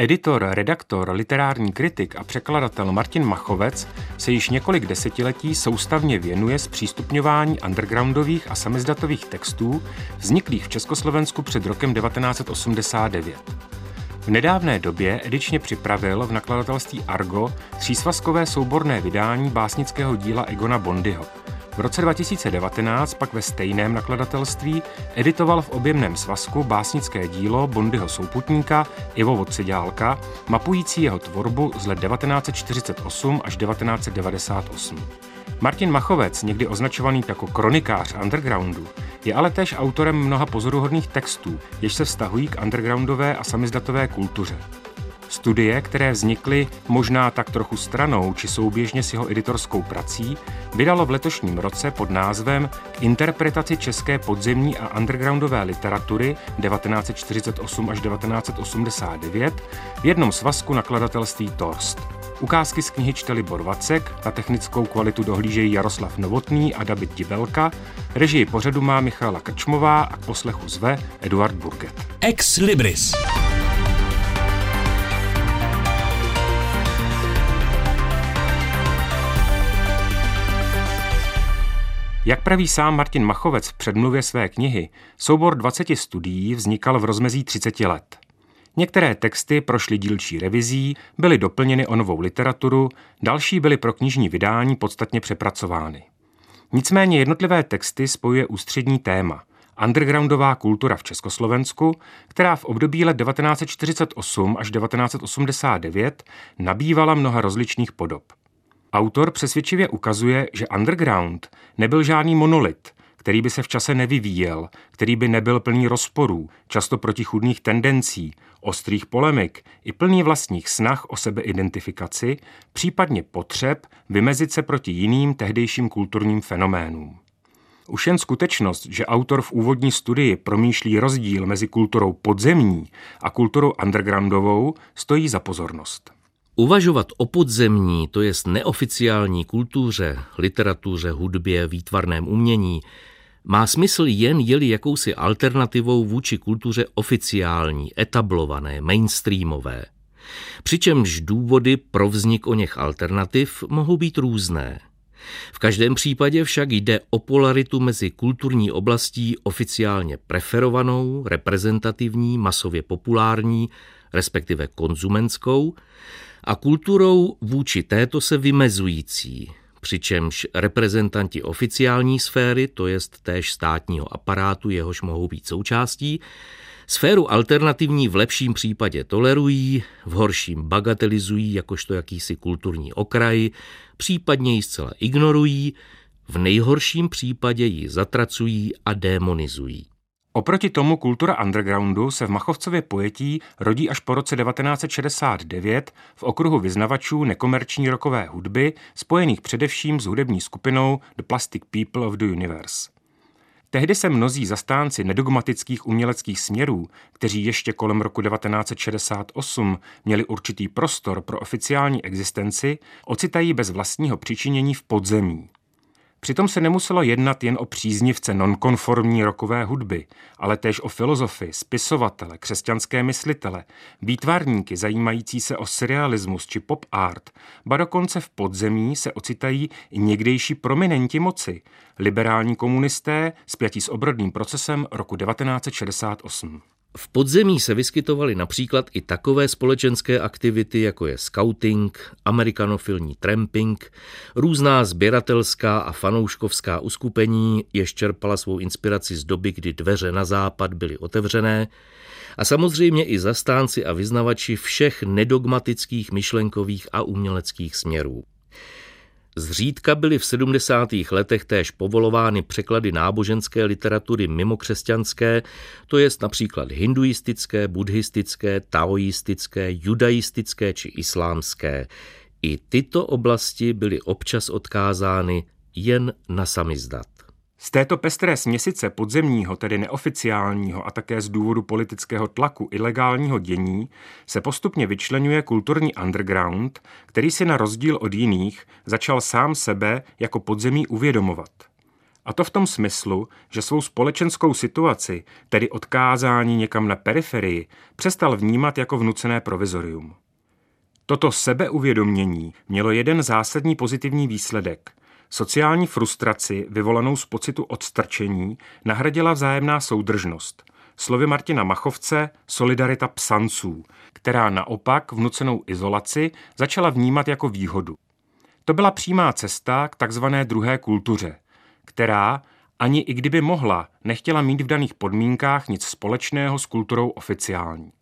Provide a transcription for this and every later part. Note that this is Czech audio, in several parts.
Editor, redaktor, literární kritik a překladatel Martin Machovec se již několik desetiletí soustavně věnuje zpřístupňování undergroundových a samizdatových textů vzniklých v Československu před rokem 1989. V nedávné době edičně připravil v nakladatelství Argo třísvazkové souborné vydání básnického díla Egona Bondyho – v roce 2019 pak ve stejném nakladatelství editoval v objemném svazku básnické dílo Bondyho souputníka Ivo Vodseďálka, mapující jeho tvorbu z let 1948 až 1998. Martin Machovec, někdy označovaný jako kronikář undergroundu, je ale též autorem mnoha pozoruhodných textů, jež se vztahují k undergroundové a samizdatové kultuře. Studie, které vznikly možná tak trochu stranou či souběžně s jeho editorskou prací, vydalo v letošním roce pod názvem K interpretaci české podzemní a undergroundové literatury 1948 až 1989 v jednom svazku nakladatelství Torst. Ukázky z knihy čte Libor Vacek, na technickou kvalitu dohlížejí Jaroslav Novotný a David Dibelka, režii pořadu má Michála Krčmová a k poslechu zve Eduard Burget. Ex Libris. Jak praví sám Martin Machovec v předmluvě své knihy, soubor 20 studií vznikal v rozmezí 30 let. Některé texty prošly dílčí revizí, byly doplněny o novou literaturu, další byly pro knižní vydání podstatně přepracovány. Nicméně jednotlivé texty spojuje ústřední téma – undergroundová kultura v Československu, která v období let 1948 až 1989 nabývala mnoha rozličných podob. Autor přesvědčivě ukazuje, že underground nebyl žádný monolit, který by se v čase nevyvíjel, který by nebyl plný rozporů, často protichudných tendencí, ostrých polemik i plný vlastních snah o sebeidentifikaci, případně potřeb vymezit se proti jiným tehdejším kulturním fenoménům. Už jen skutečnost, že autor v úvodní studii promýšlí rozdíl mezi kulturou podzemní a kulturou undergroundovou, stojí za pozornost. Uvažovat o podzemní, to jest neoficiální kultuře, literatuře, hudbě, výtvarném umění, má smysl jen jeli jakousi alternativou vůči kultuře oficiální, etablované, mainstreamové. Přičemž důvody pro vznik o něch alternativ mohou být různé. V každém případě však jde o polaritu mezi kulturní oblastí oficiálně preferovanou, reprezentativní, masově populární, respektive konzumenskou, a kulturou vůči této se vymezující, přičemž reprezentanti oficiální sféry, to jest též státního aparátu, jehož mohou být součástí, sféru alternativní v lepším případě tolerují, v horším bagatelizují jakožto jakýsi kulturní okraj, případně ji zcela ignorují, v nejhorším případě ji zatracují a demonizují. Oproti tomu kultura undergroundu se v Machovcově pojetí rodí až po roce 1969 v okruhu vyznavačů nekomerční rokové hudby, spojených především s hudební skupinou The Plastic People of the Universe. Tehdy se mnozí zastánci nedogmatických uměleckých směrů, kteří ještě kolem roku 1968 měli určitý prostor pro oficiální existenci, ocitají bez vlastního přičinění v podzemí. Přitom se nemuselo jednat jen o příznivce nonkonformní rokové hudby, ale též o filozofy, spisovatele, křesťanské myslitele, výtvarníky zajímající se o surrealismus či pop art, ba dokonce v podzemí se ocitají i někdejší prominenti moci, liberální komunisté spjatí s obrodným procesem roku 1968. V podzemí se vyskytovaly například i takové společenské aktivity, jako je scouting, amerikanofilní tramping, různá sběratelská a fanouškovská uskupení, jež čerpala svou inspiraci z doby, kdy dveře na západ byly otevřené, a samozřejmě i zastánci a vyznavači všech nedogmatických myšlenkových a uměleckých směrů. Zřídka byly v 70. letech též povolovány překlady náboženské literatury mimo křesťanské, to jest například hinduistické, buddhistické, taoistické, judaistické či islámské. I tyto oblasti byly občas odkázány jen na samizdat. Z této pestré směsice podzemního, tedy neoficiálního a také z důvodu politického tlaku ilegálního dění se postupně vyčlenuje kulturní underground, který si na rozdíl od jiných začal sám sebe jako podzemí uvědomovat. A to v tom smyslu, že svou společenskou situaci, tedy odkázání někam na periferii, přestal vnímat jako vnucené provizorium. Toto sebeuvědomění mělo jeden zásadní pozitivní výsledek. Sociální frustraci, vyvolanou z pocitu odstrčení, nahradila vzájemná soudržnost. Slovy Martina Machovce solidarita psanců, která naopak vnucenou izolaci začala vnímat jako výhodu. To byla přímá cesta k takzvané druhé kultuře, která, ani i kdyby mohla, nechtěla mít v daných podmínkách nic společného s kulturou oficiální.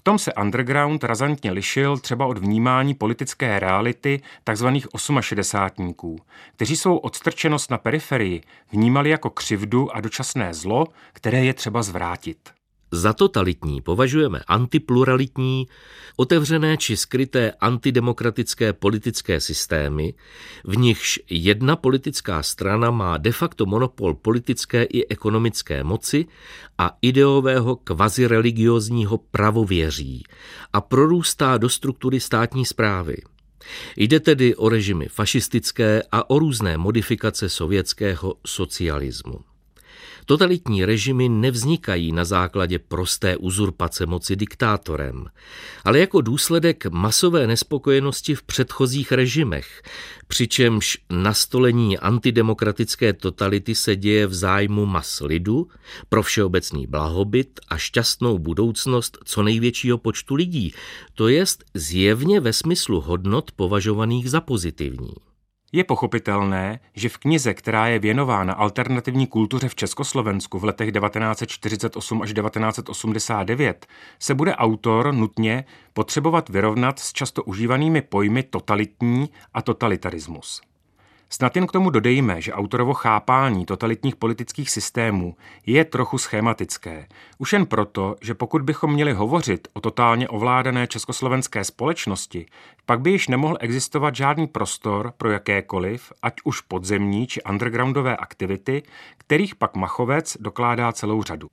V tom se underground razantně lišil třeba od vnímání politické reality tzv. osumašedesátníků, kteří svou odstrčenost na periferii vnímali jako křivdu a dočasné zlo, které je třeba zvrátit. Za totalitní považujeme antipluralitní, otevřené či skryté antidemokratické politické systémy, v nichž jedna politická strana má de facto monopol politické i ekonomické moci a ideového kvazireligiozního pravověří a prorůstá do struktury státní zprávy. Jde tedy o režimy fašistické a o různé modifikace sovětského socialismu. Totalitní režimy nevznikají na základě prosté uzurpace moci diktátorem, ale jako důsledek masové nespokojenosti v předchozích režimech, přičemž nastolení antidemokratické totality se děje v zájmu mas lidu, pro všeobecný blahobyt a šťastnou budoucnost co největšího počtu lidí, to jest zjevně ve smyslu hodnot považovaných za pozitivní. Je pochopitelné, že v knize, která je věnována alternativní kultuře v Československu v letech 1948 až 1989, se bude autor nutně potřebovat vyrovnat s často užívanými pojmy totalitní a totalitarismus. Snad jen k tomu dodejme, že autorovo chápání totalitních politických systémů je trochu schematické. Už jen proto, že pokud bychom měli hovořit o totálně ovládané československé společnosti, pak by již nemohl existovat žádný prostor pro jakékoliv, ať už podzemní či undergroundové aktivity, kterých pak Machovec dokládá celou řadu.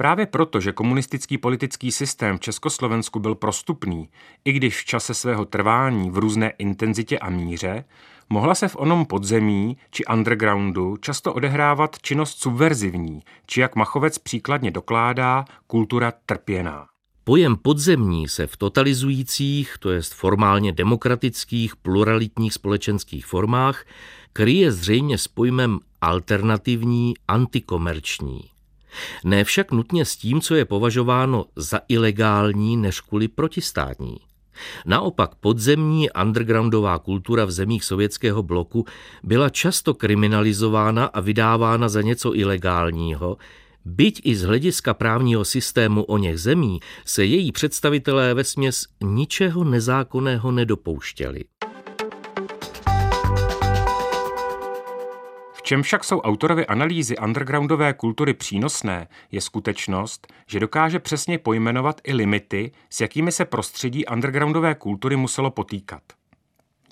Právě proto, že komunistický politický systém v Československu byl prostupný, i když v čase svého trvání v různé intenzitě a míře, mohla se v onom podzemí či undergroundu často odehrávat činnost subverzivní, či jak Machovec příkladně dokládá, kultura trpěná. Pojem podzemní se v totalizujících, to jest formálně demokratických, pluralitních společenských formách, kryje zřejmě s pojmem alternativní, antikomerční. Ne však nutně s tím, co je považováno za ilegální než kvůli protistátní. Naopak podzemní undergroundová kultura v zemích sovětského bloku byla často kriminalizována a vydávána za něco ilegálního, byť i z hlediska právního systému o něch zemí se její představitelé ve směs ničeho nezákonného nedopouštěli. Čem však jsou autorovi analýzy undergroundové kultury přínosné, je skutečnost, že dokáže přesně pojmenovat i limity, s jakými se prostředí undergroundové kultury muselo potýkat.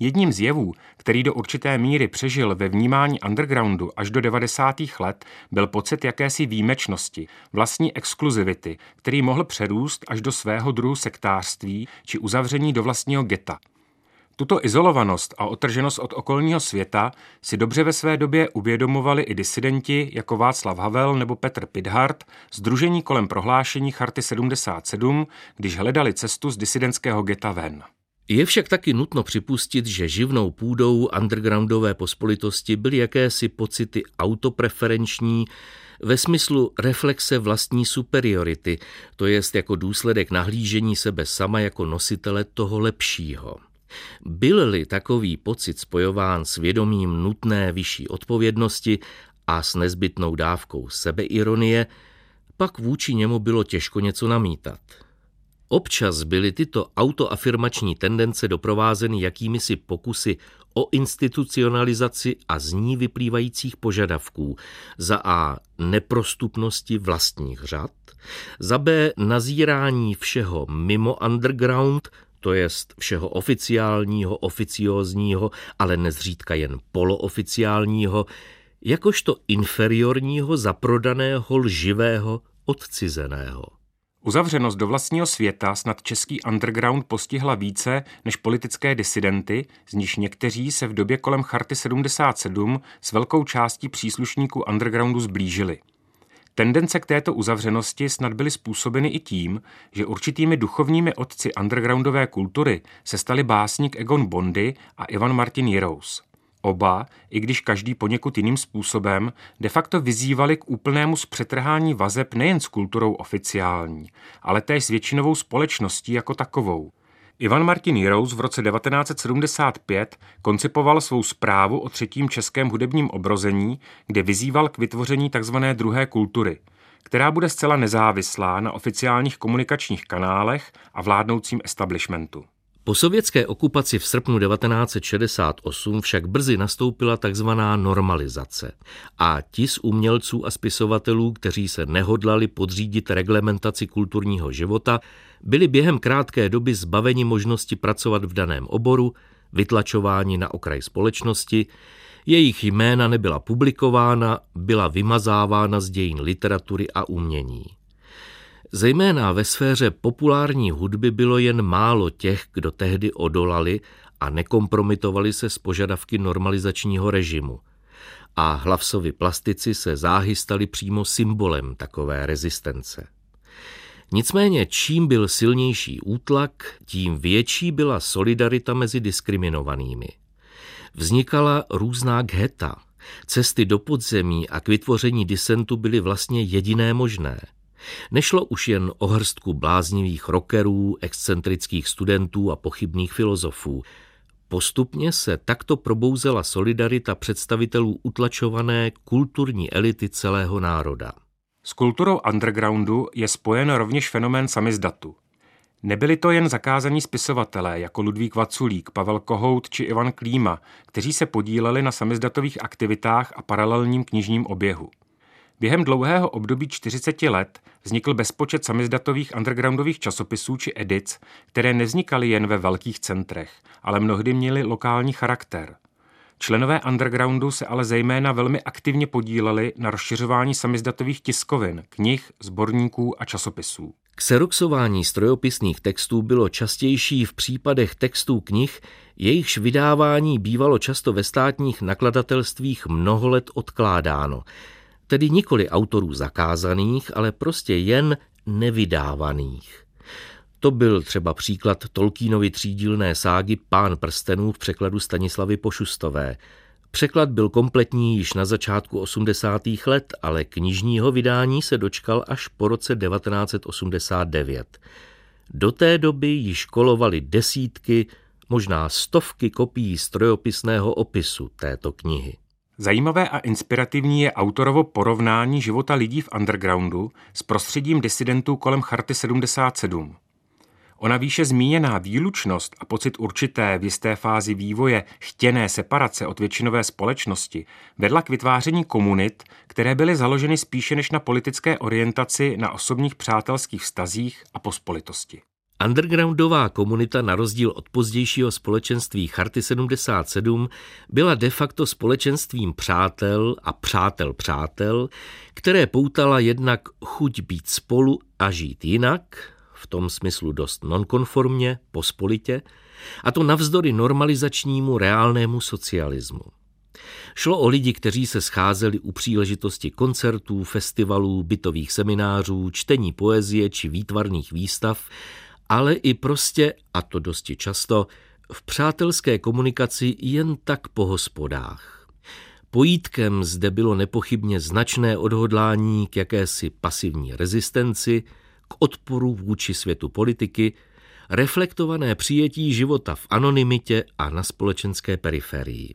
Jedním z jevů, který do určité míry přežil ve vnímání undergroundu až do 90. let, byl pocit jakési výjimečnosti, vlastní exkluzivity, který mohl přerůst až do svého druhu sektářství či uzavření do vlastního geta – tuto izolovanost a otrženost od okolního světa si dobře ve své době uvědomovali i disidenti jako Václav Havel nebo Petr Pidhart, združení kolem prohlášení Charty 77, když hledali cestu z disidentského geta ven. Je však taky nutno připustit, že živnou půdou undergroundové pospolitosti byly jakési pocity autopreferenční, ve smyslu reflexe vlastní superiority, to jest jako důsledek nahlížení sebe sama jako nositele toho lepšího. Byl-li takový pocit spojován s vědomím nutné vyšší odpovědnosti a s nezbytnou dávkou sebeironie, pak vůči němu bylo těžko něco namítat. Občas byly tyto autoafirmační tendence doprovázeny jakými si pokusy o institucionalizaci a z ní vyplývajících požadavků. Za a. Neprostupnosti vlastních řad, za b. Nazírání všeho mimo underground to jest všeho oficiálního, oficiózního, ale nezřídka jen polooficiálního, jakožto inferiorního, zaprodaného, lživého, odcizeného. Uzavřenost do vlastního světa snad český underground postihla více než politické disidenty, z níž někteří se v době kolem Charty 77 s velkou částí příslušníků undergroundu zblížili. Tendence k této uzavřenosti snad byly způsobeny i tím, že určitými duchovními otci undergroundové kultury se stali básník Egon Bondy a Ivan Martin Jirous. Oba, i když každý poněkud jiným způsobem, de facto vyzývali k úplnému zpřetrhání vazeb nejen s kulturou oficiální, ale též s většinovou společností jako takovou. Ivan Martin Jirous v roce 1975 koncipoval svou zprávu o třetím českém hudebním obrození, kde vyzýval k vytvoření tzv. druhé kultury, která bude zcela nezávislá na oficiálních komunikačních kanálech a vládnoucím establishmentu. Po sovětské okupaci v srpnu 1968 však brzy nastoupila tzv. normalizace a ti z umělců a spisovatelů, kteří se nehodlali podřídit reglementaci kulturního života, byli během krátké doby zbaveni možnosti pracovat v daném oboru, vytlačováni na okraj společnosti, jejich jména nebyla publikována, byla vymazávána z dějin literatury a umění. Zejména ve sféře populární hudby bylo jen málo těch, kdo tehdy odolali a nekompromitovali se s požadavky normalizačního režimu. A hlavsovi plastici se záhy stali přímo symbolem takové rezistence. Nicméně čím byl silnější útlak, tím větší byla solidarita mezi diskriminovanými. Vznikala různá gheta. Cesty do podzemí a k vytvoření disentu byly vlastně jediné možné – Nešlo už jen o hrstku bláznivých rockerů, excentrických studentů a pochybných filozofů. Postupně se takto probouzela solidarita představitelů utlačované kulturní elity celého národa. S kulturou undergroundu je spojen rovněž fenomén samizdatu. Nebyli to jen zakázaní spisovatelé jako Ludvík Vaculík, Pavel Kohout či Ivan Klíma, kteří se podíleli na samizdatových aktivitách a paralelním knižním oběhu. Během dlouhého období 40 let vznikl bezpočet samizdatových undergroundových časopisů či edic, které nevznikaly jen ve velkých centrech, ale mnohdy měly lokální charakter. Členové undergroundu se ale zejména velmi aktivně podíleli na rozšiřování samizdatových tiskovin, knih, sborníků a časopisů. Xeroxování strojopisných textů bylo častější v případech textů knih, jejichž vydávání bývalo často ve státních nakladatelstvích mnoho let odkládáno – tedy nikoli autorů zakázaných, ale prostě jen nevydávaných. To byl třeba příklad Tolkienovy třídílné ságy Pán prstenů v překladu Stanislavy Pošustové. Překlad byl kompletní již na začátku 80. let, ale knižního vydání se dočkal až po roce 1989. Do té doby již kolovaly desítky, možná stovky kopií strojopisného opisu této knihy. Zajímavé a inspirativní je autorovo porovnání života lidí v undergroundu s prostředím disidentů kolem Charty 77. Ona výše zmíněná výlučnost a pocit určité v jisté fázi vývoje chtěné separace od většinové společnosti vedla k vytváření komunit, které byly založeny spíše než na politické orientaci na osobních přátelských vztazích a pospolitosti. Undergroundová komunita na rozdíl od pozdějšího společenství Charty 77 byla de facto společenstvím přátel a přátel přátel, které poutala jednak chuť být spolu a žít jinak, v tom smyslu dost nonkonformně, pospolitě, a to navzdory normalizačnímu reálnému socialismu. Šlo o lidi, kteří se scházeli u příležitosti koncertů, festivalů, bytových seminářů, čtení poezie či výtvarných výstav ale i prostě, a to dosti často, v přátelské komunikaci jen tak po hospodách. Pojítkem zde bylo nepochybně značné odhodlání k jakési pasivní rezistenci, k odporu vůči světu politiky, reflektované přijetí života v anonymitě a na společenské periferii.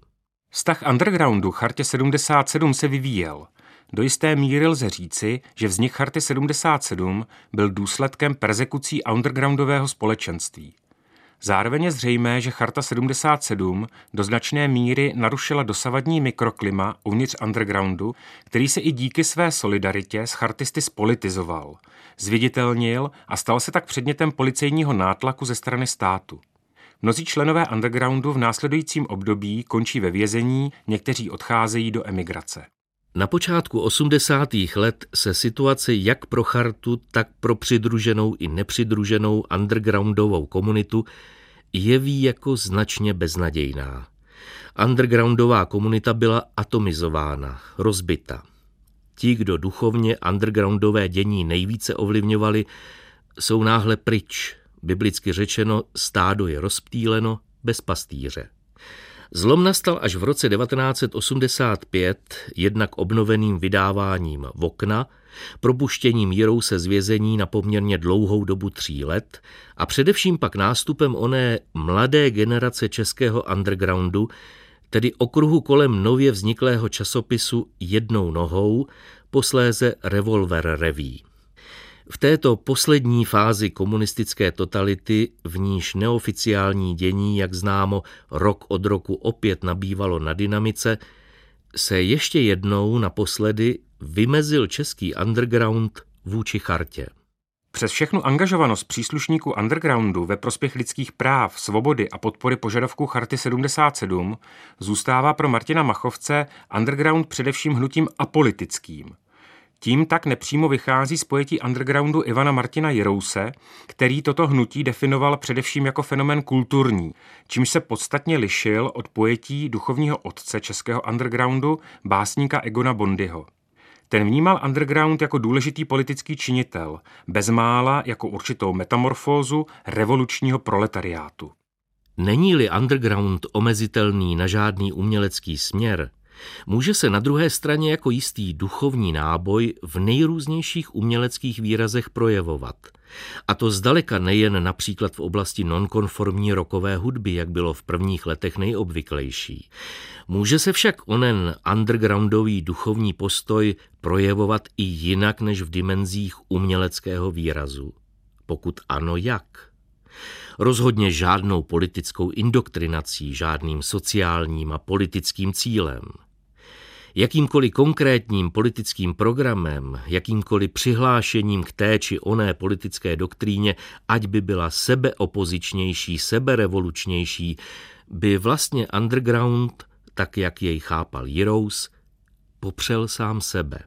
Vztah undergroundu Chartě 77 se vyvíjel – do jisté míry lze říci, že vznik Charty 77 byl důsledkem persekucí undergroundového společenství. Zároveň je zřejmé, že Charta 77 do značné míry narušila dosavadní mikroklima uvnitř undergroundu, který se i díky své solidaritě s chartisty spolitizoval, zviditelnil a stal se tak předmětem policejního nátlaku ze strany státu. Mnozí členové undergroundu v následujícím období končí ve vězení, někteří odcházejí do emigrace. Na počátku 80. let se situace jak pro chartu, tak pro přidruženou i nepřidruženou undergroundovou komunitu jeví jako značně beznadějná. Undergroundová komunita byla atomizována, rozbita. Ti, kdo duchovně undergroundové dění nejvíce ovlivňovali, jsou náhle pryč. Biblicky řečeno, stádo je rozptýleno bez pastýře. Zlom nastal až v roce 1985, jednak obnoveným vydáváním Vokna, propuštěním Jirou se z vězení na poměrně dlouhou dobu tří let a především pak nástupem oné mladé generace českého undergroundu, tedy okruhu kolem nově vzniklého časopisu Jednou nohou, posléze Revolver Reví. V této poslední fázi komunistické totality, v níž neoficiální dění, jak známo, rok od roku opět nabývalo na dynamice, se ještě jednou naposledy vymezil český underground vůči chartě. Přes všechnu angažovanost příslušníků undergroundu ve prospěch lidských práv, svobody a podpory požadavků Charty 77 zůstává pro Martina Machovce underground především hnutím apolitickým – tím tak nepřímo vychází z pojetí undergroundu Ivana Martina Jirouse, který toto hnutí definoval především jako fenomen kulturní, čímž se podstatně lišil od pojetí duchovního otce českého undergroundu básníka Egona Bondyho. Ten vnímal underground jako důležitý politický činitel, bezmála jako určitou metamorfózu revolučního proletariátu. Není-li underground omezitelný na žádný umělecký směr, Může se na druhé straně jako jistý duchovní náboj v nejrůznějších uměleckých výrazech projevovat. A to zdaleka nejen například v oblasti nonkonformní rokové hudby, jak bylo v prvních letech nejobvyklejší. Může se však onen undergroundový duchovní postoj projevovat i jinak než v dimenzích uměleckého výrazu. Pokud ano, jak? Rozhodně žádnou politickou indoktrinací, žádným sociálním a politickým cílem – jakýmkoliv konkrétním politickým programem, jakýmkoliv přihlášením k té či oné politické doktríně, ať by byla sebeopozičnější, seberevolučnější, by vlastně underground, tak jak jej chápal Jirous, popřel sám sebe.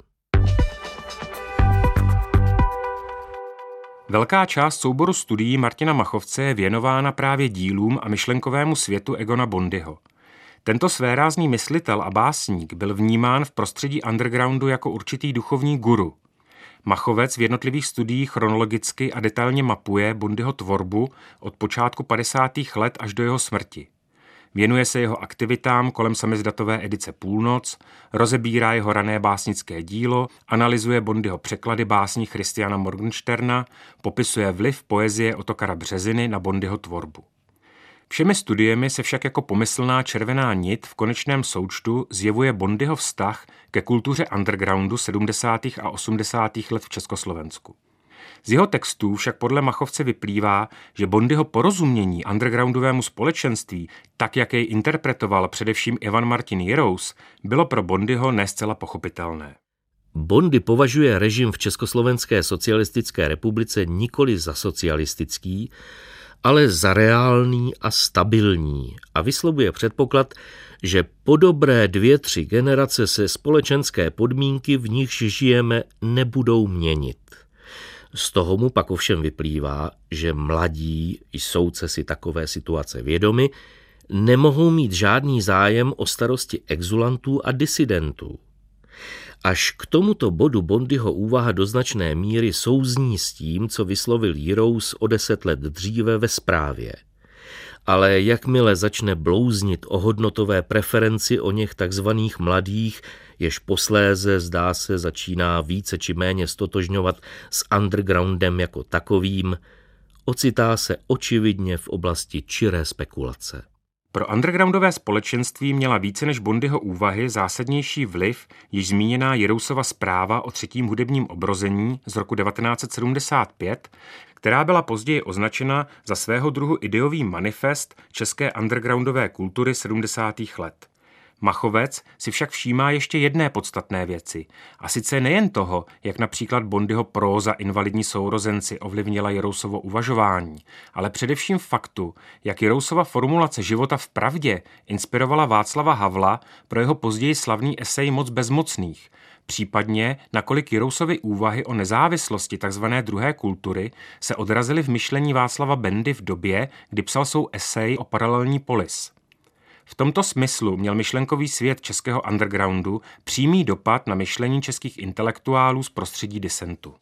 Velká část souboru studií Martina Machovce je věnována právě dílům a myšlenkovému světu Egona Bondyho – tento svérázný myslitel a básník byl vnímán v prostředí undergroundu jako určitý duchovní guru. Machovec v jednotlivých studiích chronologicky a detailně mapuje Bundyho tvorbu od počátku 50. let až do jeho smrti. Věnuje se jeho aktivitám kolem samizdatové edice Půlnoc, rozebírá jeho rané básnické dílo, analyzuje Bondyho překlady básní Christiana Morgensterna, popisuje vliv poezie Otokara Březiny na Bondyho tvorbu. Všemi studiemi se však jako pomyslná červená nit v konečném součtu zjevuje Bondyho vztah ke kultuře undergroundu 70. a 80. let v Československu. Z jeho textů však podle Machovce vyplývá, že Bondyho porozumění undergroundovému společenství, tak jak jej interpretoval především Ivan Martin Jirous, bylo pro Bondyho nescela pochopitelné. Bondy považuje režim v Československé socialistické republice nikoli za socialistický, ale za reálný a stabilní a vyslovuje předpoklad, že po dobré dvě, tři generace se společenské podmínky, v nichž žijeme, nebudou měnit. Z toho mu pak ovšem vyplývá, že mladí jsou si takové situace vědomi, nemohou mít žádný zájem o starosti exulantů a disidentů. Až k tomuto bodu Bondyho úvaha do značné míry souzní s tím, co vyslovil Jirous o deset let dříve ve zprávě. Ale jakmile začne blouznit o hodnotové preferenci o něch takzvaných mladých, jež posléze zdá se začíná více či méně stotožňovat s undergroundem jako takovým, ocitá se očividně v oblasti čiré spekulace. Pro undergroundové společenství měla více než Bondyho úvahy zásadnější vliv již zmíněná Jerousova zpráva o třetím hudebním obrození z roku 1975, která byla později označena za svého druhu ideový manifest české undergroundové kultury 70. let. Machovec si však všímá ještě jedné podstatné věci. A sice nejen toho, jak například Bondyho próza invalidní sourozenci ovlivnila Jirousovo uvažování, ale především faktu, jak Jirousova formulace života v pravdě inspirovala Václava Havla pro jeho později slavný esej Moc bezmocných, případně nakolik Jirousovy úvahy o nezávislosti tzv. druhé kultury se odrazily v myšlení Václava Bendy v době, kdy psal svou esej o paralelní polis. V tomto smyslu měl myšlenkový svět českého undergroundu přímý dopad na myšlení českých intelektuálů z prostředí disentu.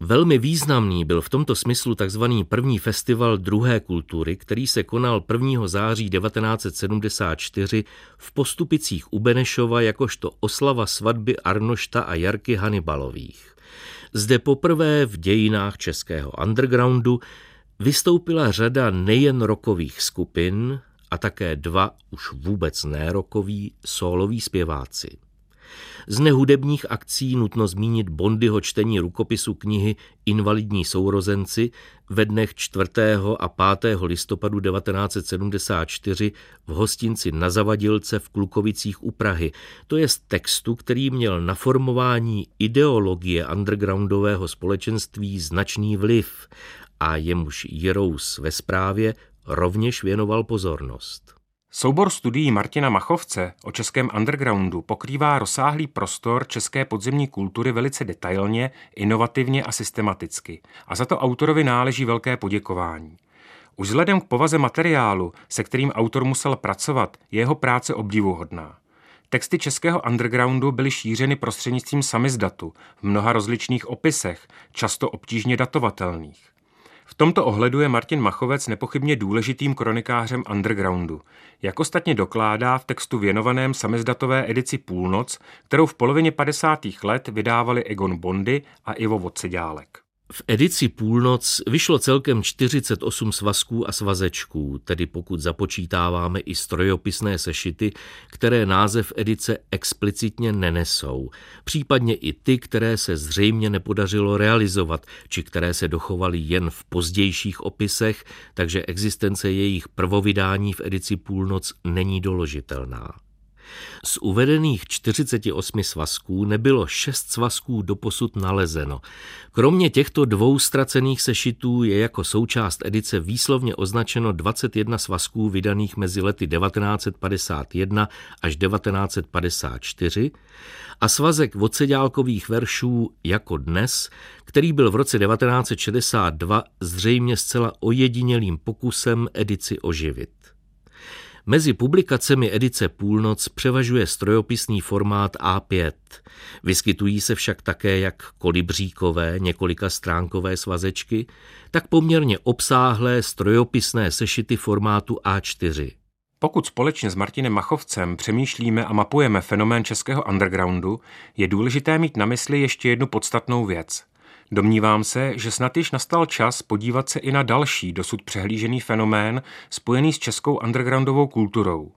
Velmi významný byl v tomto smyslu tzv. první festival druhé kultury, který se konal 1. září 1974 v Postupicích u Benešova jakožto oslava svatby Arnošta a Jarky Hanibalových. Zde poprvé v dějinách českého undergroundu vystoupila řada nejen rokových skupin, a také dva už vůbec nerokoví sóloví zpěváci. Z nehudebních akcí nutno zmínit Bondyho čtení rukopisu knihy Invalidní sourozenci ve dnech 4. a 5. listopadu 1974 v hostinci na Zavadilce v Klukovicích u Prahy, to je textu, který měl na formování ideologie undergroundového společenství značný vliv a jemuž Jirous ve zprávě rovněž věnoval pozornost. Soubor studií Martina Machovce o českém undergroundu pokrývá rozsáhlý prostor české podzemní kultury velice detailně, inovativně a systematicky. A za to autorovi náleží velké poděkování. Už vzhledem k povaze materiálu, se kterým autor musel pracovat, je jeho práce obdivuhodná. Texty českého undergroundu byly šířeny prostřednictvím samizdatu v mnoha rozličných opisech, často obtížně datovatelných. V tomto ohledu je Martin Machovec nepochybně důležitým kronikářem undergroundu, jak ostatně dokládá v textu věnovaném samizdatové edici Půlnoc, kterou v polovině 50. let vydávali Egon Bondy a Ivo Vodseďálek. V edici Půlnoc vyšlo celkem 48 svazků a svazečků, tedy pokud započítáváme i strojopisné sešity, které název edice explicitně nenesou, případně i ty, které se zřejmě nepodařilo realizovat, či které se dochovaly jen v pozdějších opisech, takže existence jejich prvovydání v edici Půlnoc není doložitelná. Z uvedených 48 svazků nebylo šest svazků doposud nalezeno. Kromě těchto dvou ztracených sešitů je jako součást edice výslovně označeno 21 svazků vydaných mezi lety 1951 až 1954 a svazek odseďálkových veršů Jako dnes, který byl v roce 1962 zřejmě zcela ojedinělým pokusem edici oživit. Mezi publikacemi edice Půlnoc převažuje strojopisný formát A5. Vyskytují se však také jak kolibříkové několika stránkové svazečky, tak poměrně obsáhlé strojopisné sešity formátu A4. Pokud společně s Martinem Machovcem přemýšlíme a mapujeme fenomén českého undergroundu, je důležité mít na mysli ještě jednu podstatnou věc – Domnívám se, že snad již nastal čas podívat se i na další dosud přehlížený fenomén spojený s českou undergroundovou kulturou.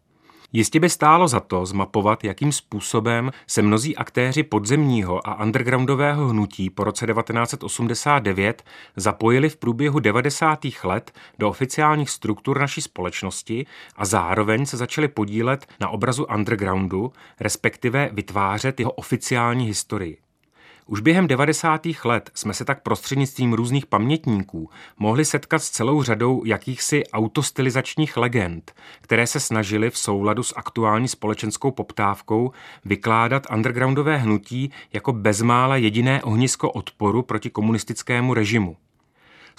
Jistě by stálo za to zmapovat, jakým způsobem se mnozí aktéři podzemního a undergroundového hnutí po roce 1989 zapojili v průběhu 90. let do oficiálních struktur naší společnosti a zároveň se začali podílet na obrazu undergroundu, respektive vytvářet jeho oficiální historii. Už během 90. let jsme se tak prostřednictvím různých pamětníků mohli setkat s celou řadou jakýchsi autostylizačních legend, které se snažily v souladu s aktuální společenskou poptávkou vykládat undergroundové hnutí jako bezmála jediné ohnisko odporu proti komunistickému režimu.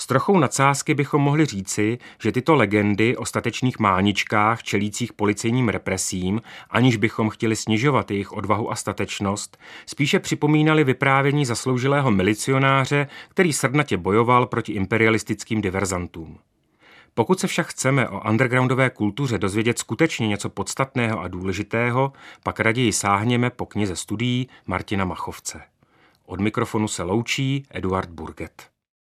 S trochou nadsázky bychom mohli říci, že tyto legendy o statečných máničkách čelících policejním represím, aniž bychom chtěli snižovat jejich odvahu a statečnost, spíše připomínali vyprávění zasloužilého milicionáře, který srdnatě bojoval proti imperialistickým diverzantům. Pokud se však chceme o undergroundové kultuře dozvědět skutečně něco podstatného a důležitého, pak raději sáhněme po knize studií Martina Machovce. Od mikrofonu se loučí Eduard Burget.